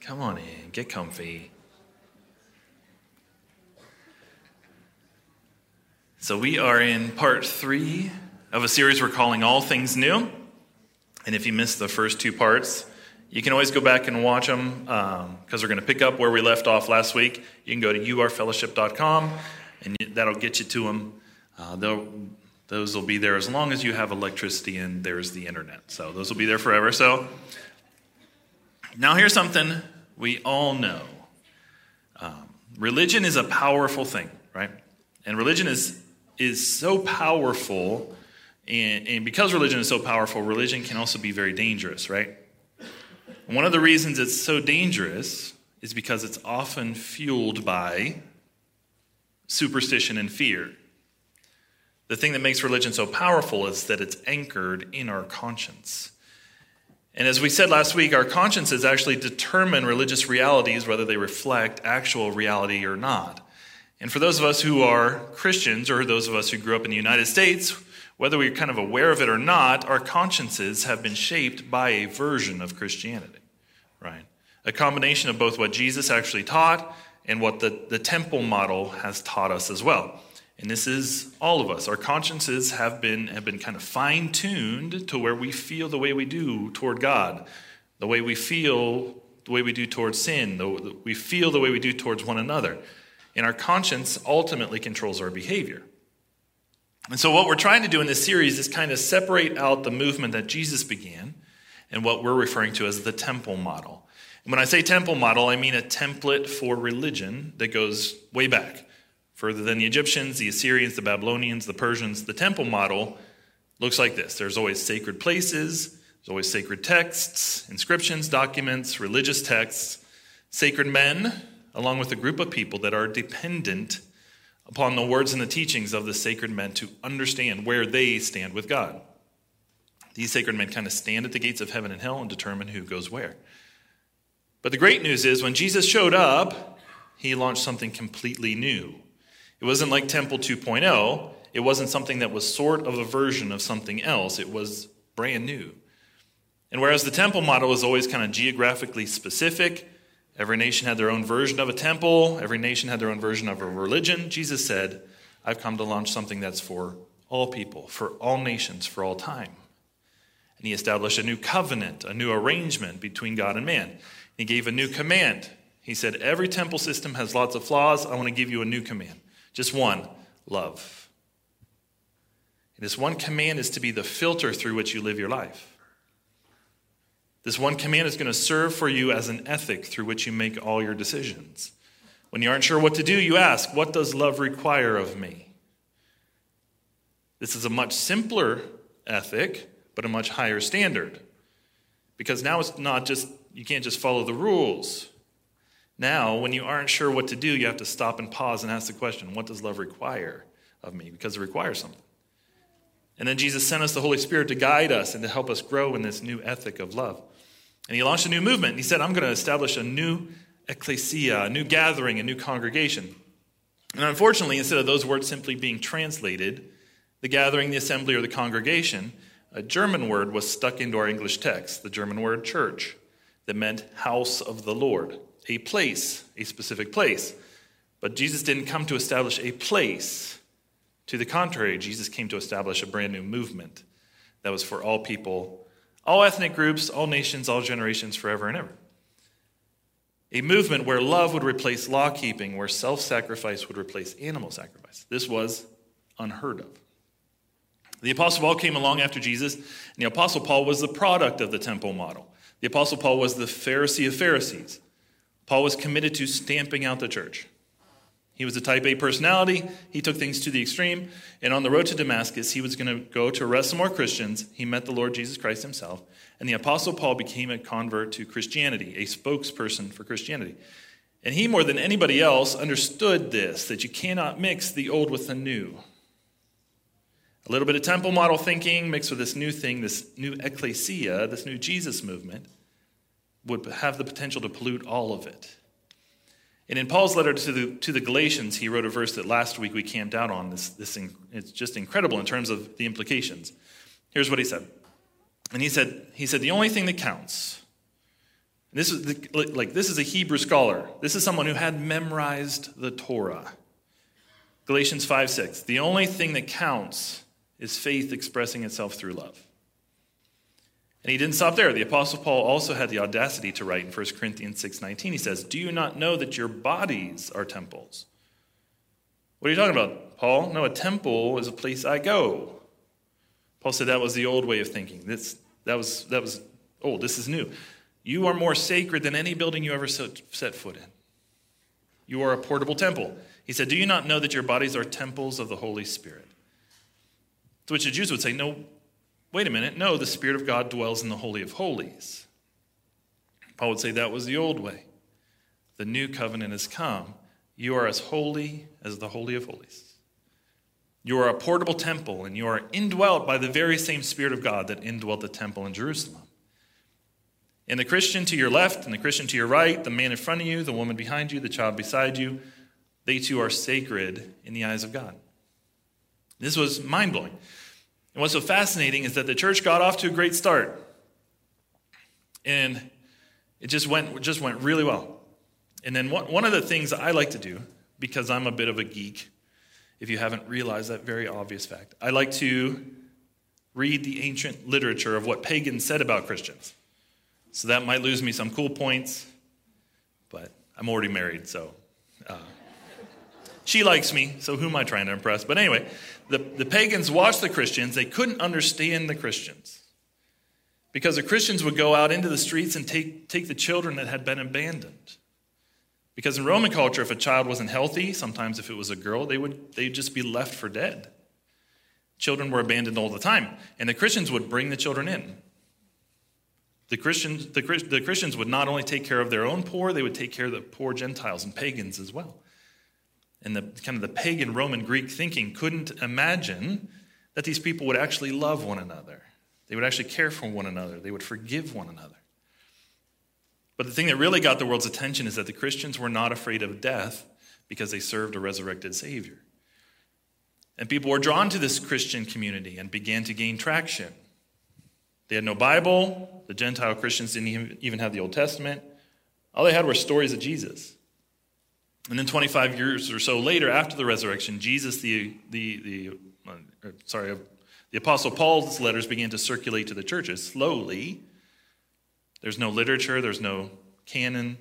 Come on in, get comfy. So, we are in part three of a series we're calling All Things New. And if you missed the first two parts, you can always go back and watch them because um, we're going to pick up where we left off last week. You can go to urfellowship.com and that'll get you to them. Uh, those will be there as long as you have electricity and there's the internet. So those will be there forever. So now here's something we all know um, religion is a powerful thing, right? And religion is, is so powerful. And, and because religion is so powerful, religion can also be very dangerous, right? one of the reasons it's so dangerous is because it's often fueled by superstition and fear. The thing that makes religion so powerful is that it's anchored in our conscience. And as we said last week, our consciences actually determine religious realities, whether they reflect actual reality or not. And for those of us who are Christians, or those of us who grew up in the United States, whether we're kind of aware of it or not, our consciences have been shaped by a version of Christianity right? A combination of both what Jesus actually taught and what the, the temple model has taught us as well. And this is all of us. Our consciences have been, have been kind of fine tuned to where we feel the way we do toward God, the way we feel the way we do towards sin, the, we feel the way we do towards one another. And our conscience ultimately controls our behavior. And so, what we're trying to do in this series is kind of separate out the movement that Jesus began and what we're referring to as the temple model. And when I say temple model, I mean a template for religion that goes way back, further than the Egyptians, the Assyrians, the Babylonians, the Persians. The temple model looks like this there's always sacred places, there's always sacred texts, inscriptions, documents, religious texts, sacred men, along with a group of people that are dependent upon the words and the teachings of the sacred men to understand where they stand with God. These sacred men kind of stand at the gates of heaven and hell and determine who goes where. But the great news is when Jesus showed up, he launched something completely new. It wasn't like Temple 2.0, it wasn't something that was sort of a version of something else, it was brand new. And whereas the temple model was always kind of geographically specific, every nation had their own version of a temple, every nation had their own version of a religion, Jesus said, I've come to launch something that's for all people, for all nations, for all time. And he established a new covenant, a new arrangement between God and man. He gave a new command. He said, Every temple system has lots of flaws. I want to give you a new command. Just one love. And this one command is to be the filter through which you live your life. This one command is going to serve for you as an ethic through which you make all your decisions. When you aren't sure what to do, you ask, What does love require of me? This is a much simpler ethic but a much higher standard. Because now it's not just, you can't just follow the rules. Now, when you aren't sure what to do, you have to stop and pause and ask the question what does love require of me? Because it requires something. And then Jesus sent us the Holy Spirit to guide us and to help us grow in this new ethic of love. And he launched a new movement. He said, I'm going to establish a new ecclesia, a new gathering, a new congregation. And unfortunately, instead of those words simply being translated, the gathering, the assembly, or the congregation, a German word was stuck into our English text, the German word church, that meant house of the Lord, a place, a specific place. But Jesus didn't come to establish a place. To the contrary, Jesus came to establish a brand new movement that was for all people, all ethnic groups, all nations, all generations, forever and ever. A movement where love would replace law keeping, where self sacrifice would replace animal sacrifice. This was unheard of. The Apostle Paul came along after Jesus, and the Apostle Paul was the product of the temple model. The Apostle Paul was the Pharisee of Pharisees. Paul was committed to stamping out the church. He was a type A personality. He took things to the extreme. And on the road to Damascus, he was going to go to arrest some more Christians. He met the Lord Jesus Christ himself. And the Apostle Paul became a convert to Christianity, a spokesperson for Christianity. And he, more than anybody else, understood this that you cannot mix the old with the new. A little bit of temple model thinking mixed with this new thing, this new ecclesia, this new Jesus movement, would have the potential to pollute all of it. And in Paul's letter to the, to the Galatians, he wrote a verse that last week we camped out on. This, this, it's just incredible in terms of the implications. Here's what he said. And he said, he said, the only thing that counts This is the, like this is a Hebrew scholar. This is someone who had memorized the Torah. Galatians 5 6. The only thing that counts is faith expressing itself through love. And he didn't stop there. The apostle Paul also had the audacity to write in 1 Corinthians 6:19. He says, "Do you not know that your bodies are temples?" What are you talking about, Paul? No, a temple is a place I go. Paul said that was the old way of thinking. This, that was that was old. This is new. You are more sacred than any building you ever set foot in. You are a portable temple. He said, Do you not know that your bodies are temples of the Holy Spirit? To which the Jews would say, No, wait a minute. No, the Spirit of God dwells in the Holy of Holies. Paul would say that was the old way. The new covenant has come. You are as holy as the Holy of Holies. You are a portable temple, and you are indwelt by the very same Spirit of God that indwelt the temple in Jerusalem. And the Christian to your left and the Christian to your right, the man in front of you, the woman behind you, the child beside you, they too are sacred in the eyes of God. This was mind blowing. And what's so fascinating is that the church got off to a great start. And it just went, just went really well. And then one of the things I like to do, because I'm a bit of a geek, if you haven't realized that very obvious fact, I like to read the ancient literature of what pagans said about Christians. So that might lose me some cool points, but I'm already married, so. Uh, she likes me, so who am I trying to impress? But anyway, the, the pagans watched the Christians. They couldn't understand the Christians because the Christians would go out into the streets and take, take the children that had been abandoned. Because in Roman culture, if a child wasn't healthy, sometimes if it was a girl, they would they'd just be left for dead. Children were abandoned all the time, and the Christians would bring the children in. The Christians, the, the Christians would not only take care of their own poor, they would take care of the poor Gentiles and pagans as well. And the kind of the pagan Roman Greek thinking couldn't imagine that these people would actually love one another. They would actually care for one another. They would forgive one another. But the thing that really got the world's attention is that the Christians were not afraid of death because they served a resurrected Savior. And people were drawn to this Christian community and began to gain traction. They had no Bible. The Gentile Christians didn't even have the Old Testament. All they had were stories of Jesus. And then 25 years or so later, after the resurrection, Jesus, the, the, the uh, sorry, the Apostle Paul's letters began to circulate to the churches slowly. There's no literature, there's no canon.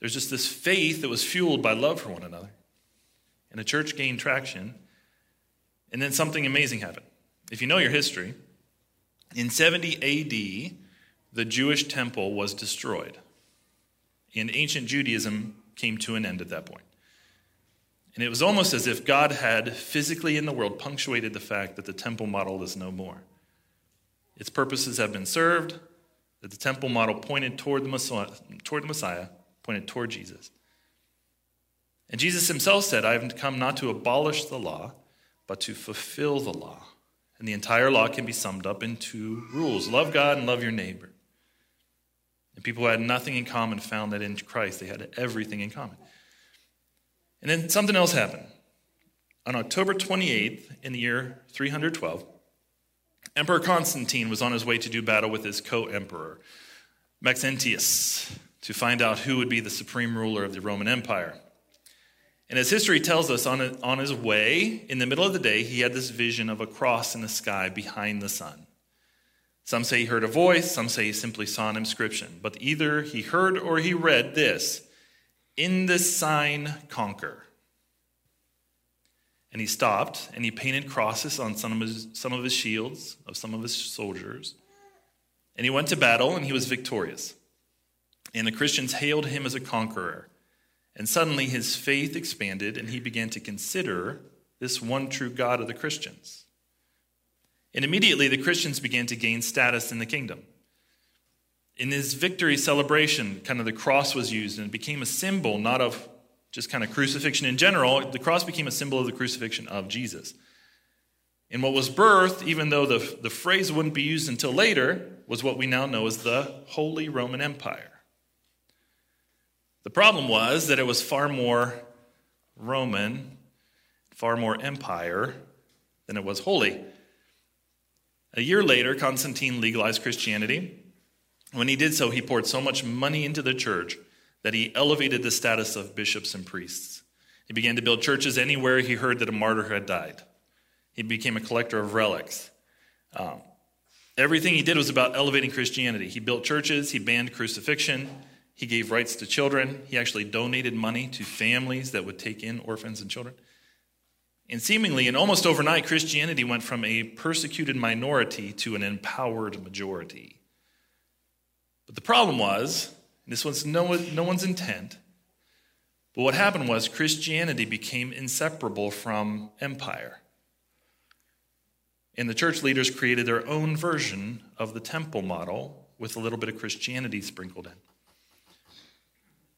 There's just this faith that was fueled by love for one another. And the church gained traction. And then something amazing happened. If you know your history, in 70 AD, the Jewish temple was destroyed, and ancient Judaism came to an end at that point. And it was almost as if God had physically in the world punctuated the fact that the temple model is no more. Its purposes have been served, that the temple model pointed toward the Messiah, toward the Messiah pointed toward Jesus. And Jesus himself said, I have come not to abolish the law, but to fulfill the law. And the entire law can be summed up in two rules love God and love your neighbor. And people who had nothing in common found that in Christ they had everything in common. And then something else happened. On October 28th, in the year 312, Emperor Constantine was on his way to do battle with his co emperor, Maxentius, to find out who would be the supreme ruler of the Roman Empire. And as history tells us, on, on his way, in the middle of the day, he had this vision of a cross in the sky behind the sun. Some say he heard a voice, some say he simply saw an inscription. But either he heard or he read this In this sign, conquer. And he stopped and he painted crosses on some of his, some of his shields of some of his soldiers. And he went to battle and he was victorious. And the Christians hailed him as a conqueror. And suddenly his faith expanded, and he began to consider this one true God of the Christians. And immediately the Christians began to gain status in the kingdom. In this victory celebration, kind of the cross was used, and it became a symbol not of just kind of crucifixion in general, the cross became a symbol of the crucifixion of Jesus. And what was birthed, even though the, the phrase wouldn't be used until later, was what we now know as the Holy Roman Empire. The problem was that it was far more Roman, far more empire than it was holy. A year later, Constantine legalized Christianity, When he did so, he poured so much money into the church that he elevated the status of bishops and priests. He began to build churches anywhere he heard that a martyr had died. He became a collector of relics. Um, everything he did was about elevating Christianity. He built churches, he banned crucifixion, he gave rights to children, he actually donated money to families that would take in orphans and children. And seemingly, and almost overnight, Christianity went from a persecuted minority to an empowered majority. But the problem was, this was no, no one's intent, but what happened was Christianity became inseparable from empire. And the church leaders created their own version of the temple model with a little bit of Christianity sprinkled in.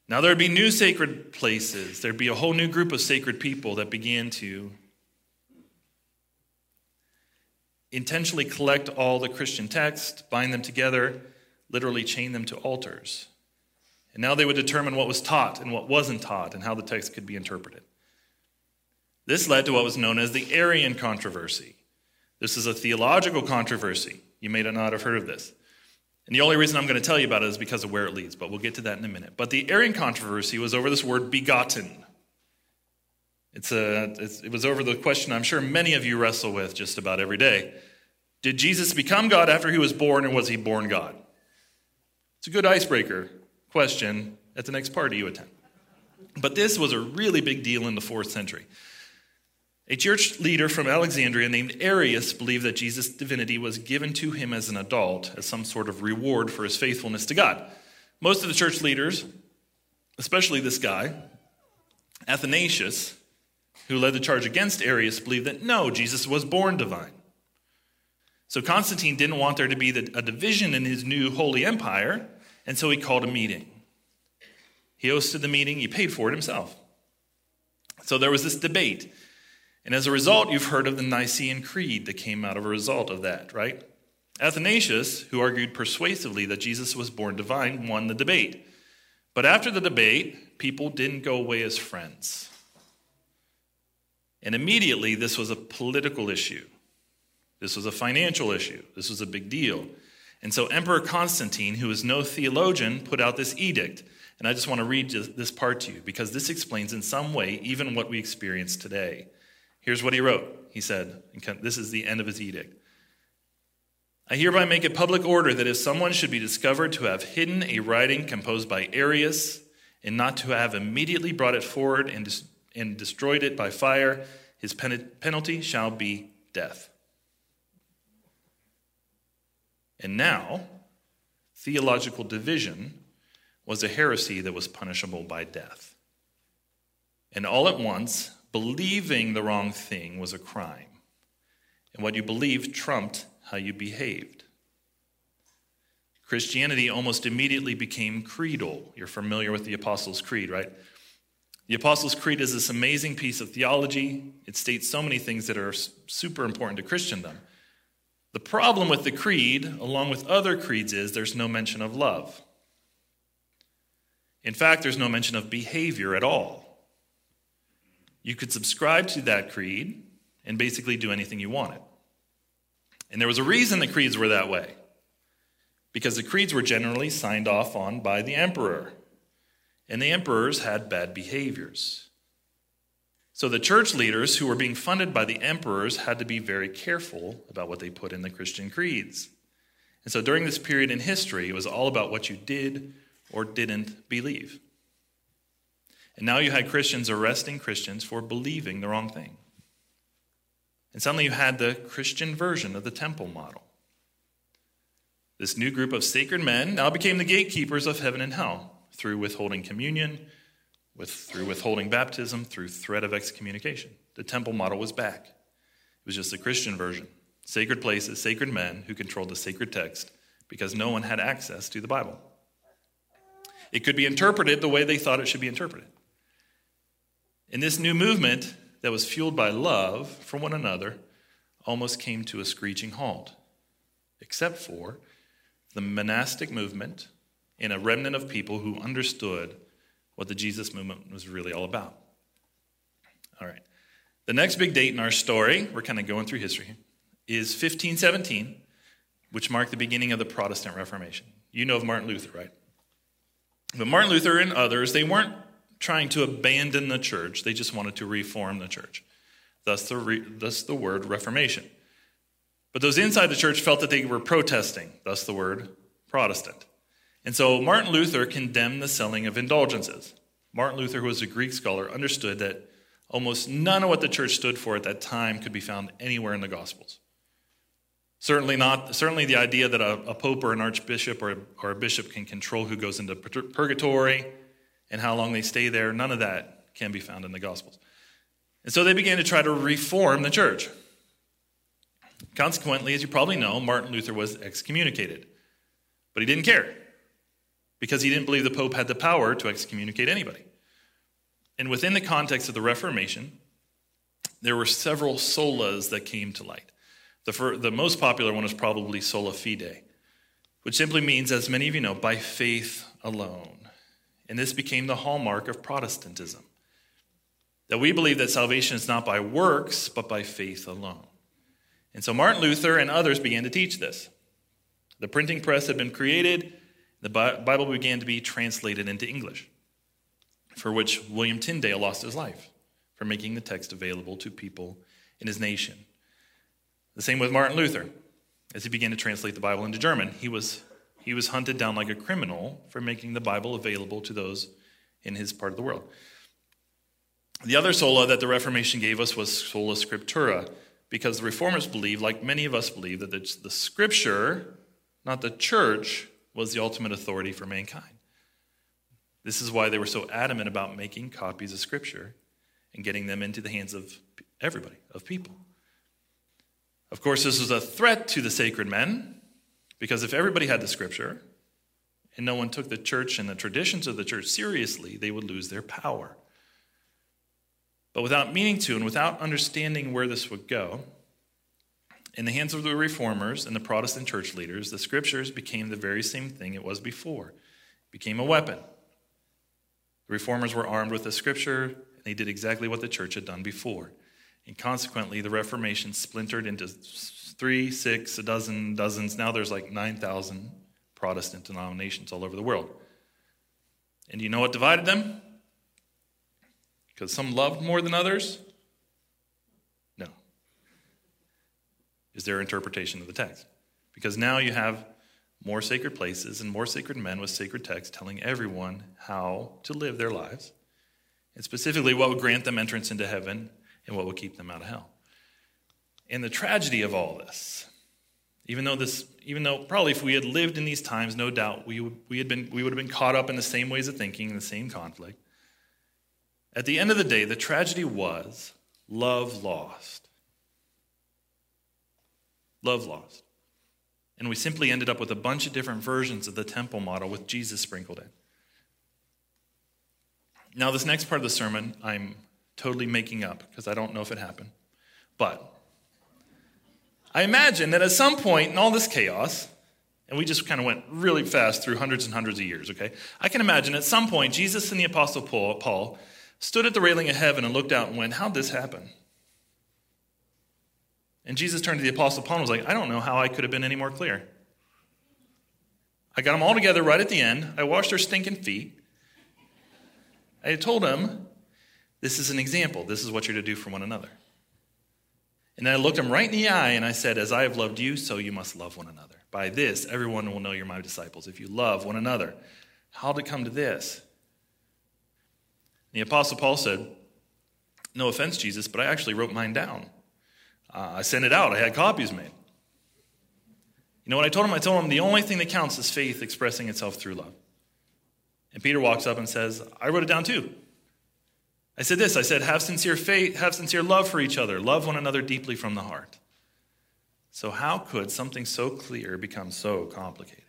Now, there'd be new sacred places. There'd be a whole new group of sacred people that began to intentionally collect all the Christian texts, bind them together, literally chain them to altars. And now they would determine what was taught and what wasn't taught and how the text could be interpreted. This led to what was known as the Arian controversy. This is a theological controversy. You may not have heard of this. And the only reason I'm going to tell you about it is because of where it leads, but we'll get to that in a minute. But the Arian controversy was over this word begotten. It's a, it's, it was over the question I'm sure many of you wrestle with just about every day. Did Jesus become God after he was born, or was he born God? It's a good icebreaker question at the next party you attend. But this was a really big deal in the fourth century. A church leader from Alexandria named Arius believed that Jesus' divinity was given to him as an adult as some sort of reward for his faithfulness to God. Most of the church leaders, especially this guy, Athanasius, who led the charge against Arius, believed that no, Jesus was born divine. So Constantine didn't want there to be a division in his new holy empire, and so he called a meeting. He hosted the meeting, he paid for it himself. So there was this debate and as a result, you've heard of the Nicene Creed that came out of a result of that, right? Athanasius, who argued persuasively that Jesus was born divine, won the debate. But after the debate, people didn't go away as friends. And immediately, this was a political issue. This was a financial issue. This was a big deal. And so, Emperor Constantine, who is no theologian, put out this edict. And I just want to read this part to you because this explains in some way even what we experience today. Here's what he wrote. He said, This is the end of his edict. I hereby make a public order that if someone should be discovered to have hidden a writing composed by Arius and not to have immediately brought it forward and, and destroyed it by fire, his pen- penalty shall be death. And now, theological division was a heresy that was punishable by death. And all at once, believing the wrong thing was a crime. And what you believed trumped how you behaved. Christianity almost immediately became creedal. You're familiar with the Apostles' Creed, right? The Apostles' Creed is this amazing piece of theology. It states so many things that are super important to Christendom. The problem with the creed, along with other creeds, is there's no mention of love. In fact, there's no mention of behavior at all. You could subscribe to that creed and basically do anything you wanted. And there was a reason the creeds were that way. Because the creeds were generally signed off on by the emperor. And the emperors had bad behaviors. So the church leaders who were being funded by the emperors had to be very careful about what they put in the Christian creeds. And so during this period in history, it was all about what you did or didn't believe. And now you had Christians arresting Christians for believing the wrong thing. And suddenly you had the Christian version of the temple model. This new group of sacred men now became the gatekeepers of heaven and hell through withholding communion, with, through withholding baptism, through threat of excommunication. The temple model was back. It was just the Christian version. Sacred places, sacred men who controlled the sacred text because no one had access to the Bible. It could be interpreted the way they thought it should be interpreted. And this new movement that was fueled by love for one another almost came to a screeching halt, except for the monastic movement and a remnant of people who understood what the Jesus movement was really all about. All right. The next big date in our story, we're kind of going through history, is 1517, which marked the beginning of the Protestant Reformation. You know of Martin Luther, right? But Martin Luther and others, they weren't trying to abandon the church, they just wanted to reform the church. Thus the, re, thus the word Reformation. But those inside the church felt that they were protesting, thus the word Protestant. And so Martin Luther condemned the selling of indulgences. Martin Luther, who was a Greek scholar, understood that almost none of what the church stood for at that time could be found anywhere in the Gospels. Certainly not. Certainly, the idea that a, a pope or an archbishop or or a bishop can control who goes into purgatory and how long they stay there. None of that can be found in the Gospels. And so they began to try to reform the church. Consequently, as you probably know, Martin Luther was excommunicated. But he didn't care because he didn't believe the Pope had the power to excommunicate anybody. And within the context of the Reformation, there were several solas that came to light. The, fir- the most popular one is probably sola fide, which simply means, as many of you know, by faith alone. And this became the hallmark of Protestantism that we believe that salvation is not by works, but by faith alone. And so Martin Luther and others began to teach this. The printing press had been created, the Bible began to be translated into English, for which William Tyndale lost his life for making the text available to people in his nation. The same with Martin Luther. As he began to translate the Bible into German, he was, he was hunted down like a criminal for making the Bible available to those in his part of the world. The other sola that the Reformation gave us was sola scriptura, because the Reformers believed, like many of us believe, that the, Scripture, not the church, was the ultimate authority for mankind. This is why they were so adamant about making copies of Scripture and getting them into the hands of everybody, of people. Of course, this was a threat to the sacred men, because if everybody had the scripture and no one took the church and the traditions of the church seriously, they would lose their power. But without meaning to and without understanding where this would go, in the hands of the reformers and the Protestant church leaders, the scriptures became the very same thing it was before. It became a weapon. The reformers were armed with the scripture, and they did exactly what the church had done before. And consequently, the Reformation splintered into three, six, a dozen, dozens. Now there's like 9,000 Protestant denominations all over the world. And you know what divided them? Because some loved more than others? No. Is their interpretation of the text. Because now you have more sacred places and more sacred men with sacred texts telling everyone how to live their lives, and specifically what would grant them entrance into heaven and what will keep them out of hell. And the tragedy of all this, even though this, even though probably if we had lived in these times, no doubt we would, we had been, we would have been caught up in the same ways of thinking, the same conflict. At the end of the day, the tragedy was love lost. Love lost. And we simply ended up with a bunch of different versions of the temple model with Jesus sprinkled in. Now, this next part of the sermon, I'm totally making up because I don't know if it happened. But I imagine that at some point in all this chaos, and we just kind of went really fast through hundreds and hundreds of years, okay? I can imagine at some point Jesus and the Apostle Paul stood at the railing of heaven and looked out and went, How'd this happen? And Jesus turned to the Apostle Paul and was like, I don't know how I could have been any more clear. I got them all together right at the end. I washed their stinking feet. I told them this is an example. This is what you're to do for one another. And I looked him right in the eye and I said, As I have loved you, so you must love one another. By this, everyone will know you're my disciples if you love one another. How did it come to this? The Apostle Paul said, No offense, Jesus, but I actually wrote mine down. Uh, I sent it out, I had copies made. You know what I told him? I told him the only thing that counts is faith expressing itself through love. And Peter walks up and says, I wrote it down too. I said this I said, have sincere faith, have sincere love for each other, love one another deeply from the heart. So, how could something so clear become so complicated?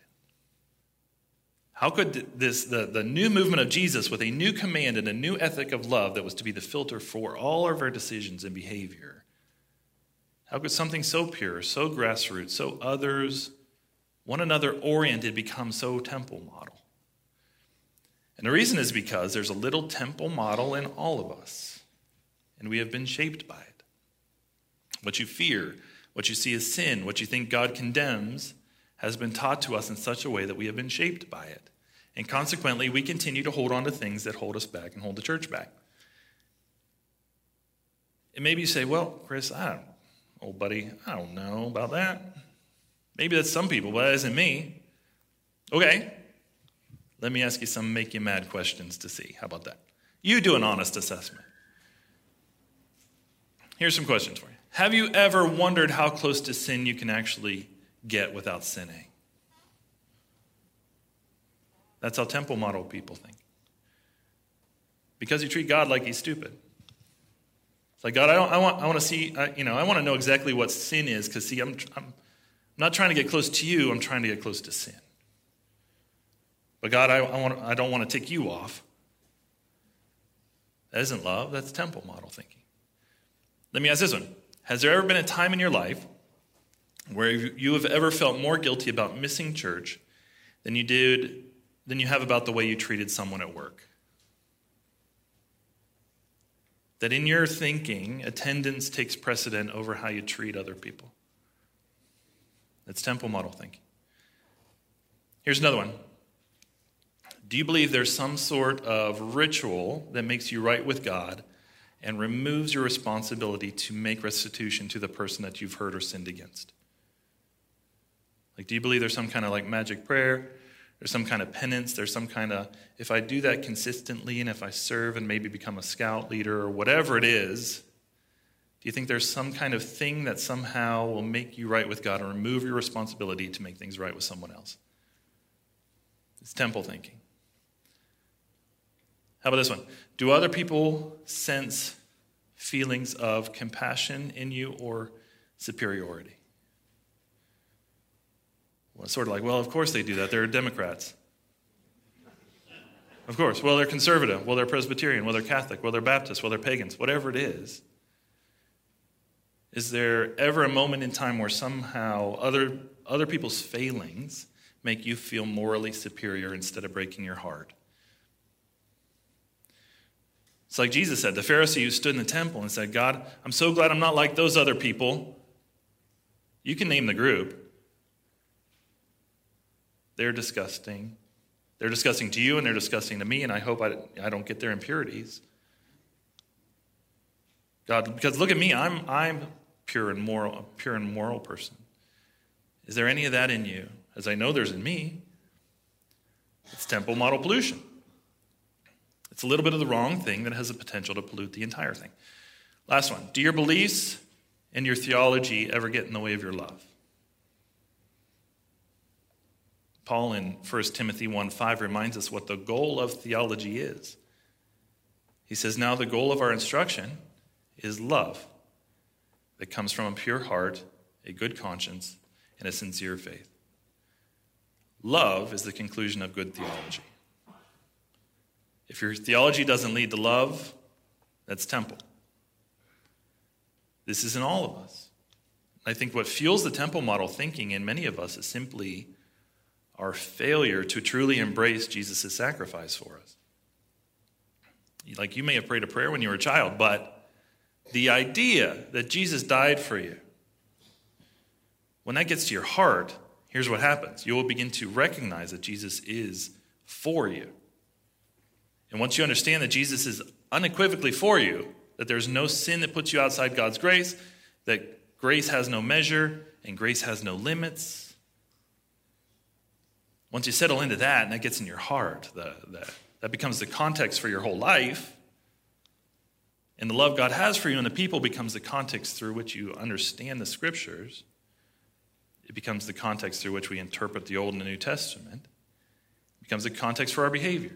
How could this, the, the new movement of Jesus with a new command and a new ethic of love that was to be the filter for all of our decisions and behavior, how could something so pure, so grassroots, so others, one another oriented become so temple model? And the reason is because there's a little temple model in all of us, and we have been shaped by it. What you fear, what you see as sin, what you think God condemns, has been taught to us in such a way that we have been shaped by it. And consequently, we continue to hold on to things that hold us back and hold the church back. And maybe you say, well, Chris, I don't, old buddy, I don't know about that. Maybe that's some people, but that isn't me. Okay, let me ask you some make you mad questions to see. How about that? You do an honest assessment. Here's some questions for you. Have you ever wondered how close to sin you can actually get without sinning? That's how temple model people think. Because you treat God like he's stupid. It's like, God, I, don't, I want, I want to see, I, you know, I want to know exactly what sin is because, see, I'm, I'm not trying to get close to you, I'm trying to get close to sin. But God, I, I, want, I don't want to take you off. That isn't love, that's temple model thinking. Let me ask this one Has there ever been a time in your life where you have ever felt more guilty about missing church than you did than you have about the way you treated someone at work? That in your thinking, attendance takes precedent over how you treat other people. That's temple model thinking. Here's another one. Do you believe there's some sort of ritual that makes you right with God and removes your responsibility to make restitution to the person that you've hurt or sinned against? Like, do you believe there's some kind of like magic prayer? There's some kind of penance. There's some kind of, if I do that consistently and if I serve and maybe become a scout leader or whatever it is, do you think there's some kind of thing that somehow will make you right with God and remove your responsibility to make things right with someone else? It's temple thinking. How about this one? Do other people sense feelings of compassion in you or superiority? Well, it's sort of like, well, of course they do that. They're Democrats. Of course. Well, they're conservative. Well, they're Presbyterian. Well, they're Catholic. Well, they're Baptist. Well, they're pagans. Whatever it is. Is there ever a moment in time where somehow other, other people's failings make you feel morally superior instead of breaking your heart? It's like Jesus said the Pharisee who stood in the temple and said, God, I'm so glad I'm not like those other people. You can name the group. They're disgusting. They're disgusting to you and they're disgusting to me, and I hope I, I don't get their impurities. God, because look at me, I'm, I'm pure and moral, a pure and moral person. Is there any of that in you? As I know there's in me. It's temple model pollution. It's a little bit of the wrong thing that has the potential to pollute the entire thing. Last one. Do your beliefs and your theology ever get in the way of your love? Paul in 1 Timothy 1 5 reminds us what the goal of theology is. He says, Now the goal of our instruction is love that comes from a pure heart, a good conscience, and a sincere faith. Love is the conclusion of good theology. If your theology doesn't lead to love, that's temple. This is in all of us. I think what fuels the temple model thinking in many of us is simply our failure to truly embrace Jesus' sacrifice for us. Like you may have prayed a prayer when you were a child, but the idea that Jesus died for you, when that gets to your heart, here's what happens. You will begin to recognize that Jesus is for you. And once you understand that Jesus is unequivocally for you, that there's no sin that puts you outside God's grace, that grace has no measure and grace has no limits. Once you settle into that and that gets in your heart, the, the, that becomes the context for your whole life. And the love God has for you and the people becomes the context through which you understand the scriptures. It becomes the context through which we interpret the Old and the New Testament. It becomes the context for our behavior.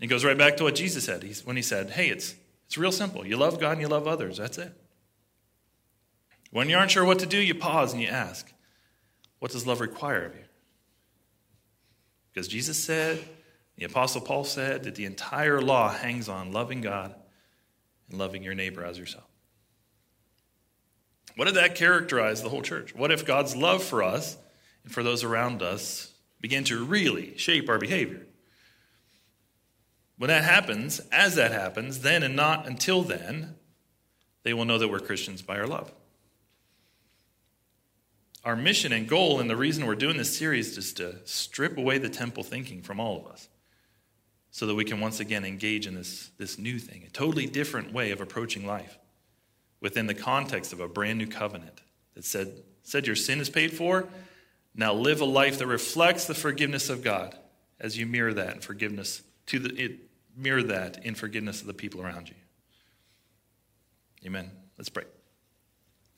It goes right back to what Jesus said He's, when he said, Hey, it's, it's real simple. You love God and you love others. That's it. When you aren't sure what to do, you pause and you ask, What does love require of you? Because Jesus said, the Apostle Paul said, that the entire law hangs on loving God and loving your neighbor as yourself. What did that characterize the whole church? What if God's love for us and for those around us began to really shape our behavior? When that happens, as that happens, then and not until then, they will know that we're Christians by our love. our mission and goal, and the reason we're doing this series, is to strip away the temple thinking from all of us so that we can once again engage in this, this new thing, a totally different way of approaching life within the context of a brand new covenant that said, said your sin is paid for. Now live a life that reflects the forgiveness of God as you mirror that forgiveness to the it, mirror that in forgiveness of the people around you. Amen. Let's pray.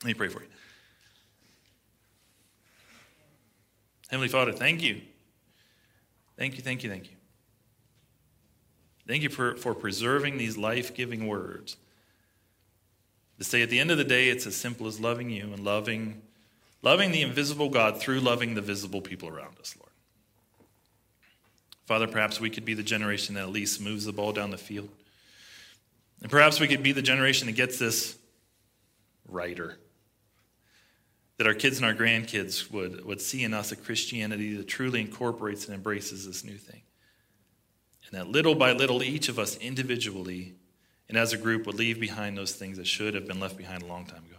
Let me pray for you. Heavenly Father, thank you. Thank you, thank you, thank you. Thank you for, for preserving these life giving words. To say at the end of the day, it's as simple as loving you and loving, loving the invisible God through loving the visible people around us, Lord. Father, perhaps we could be the generation that at least moves the ball down the field. And perhaps we could be the generation that gets this righter. That our kids and our grandkids would, would see in us a Christianity that truly incorporates and embraces this new thing. And that little by little, each of us individually and as a group would leave behind those things that should have been left behind a long time ago.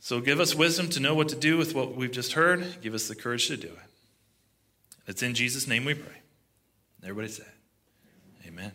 So give us wisdom to know what to do with what we've just heard. Give us the courage to do it. It's in Jesus' name we pray. Everybody say, Amen.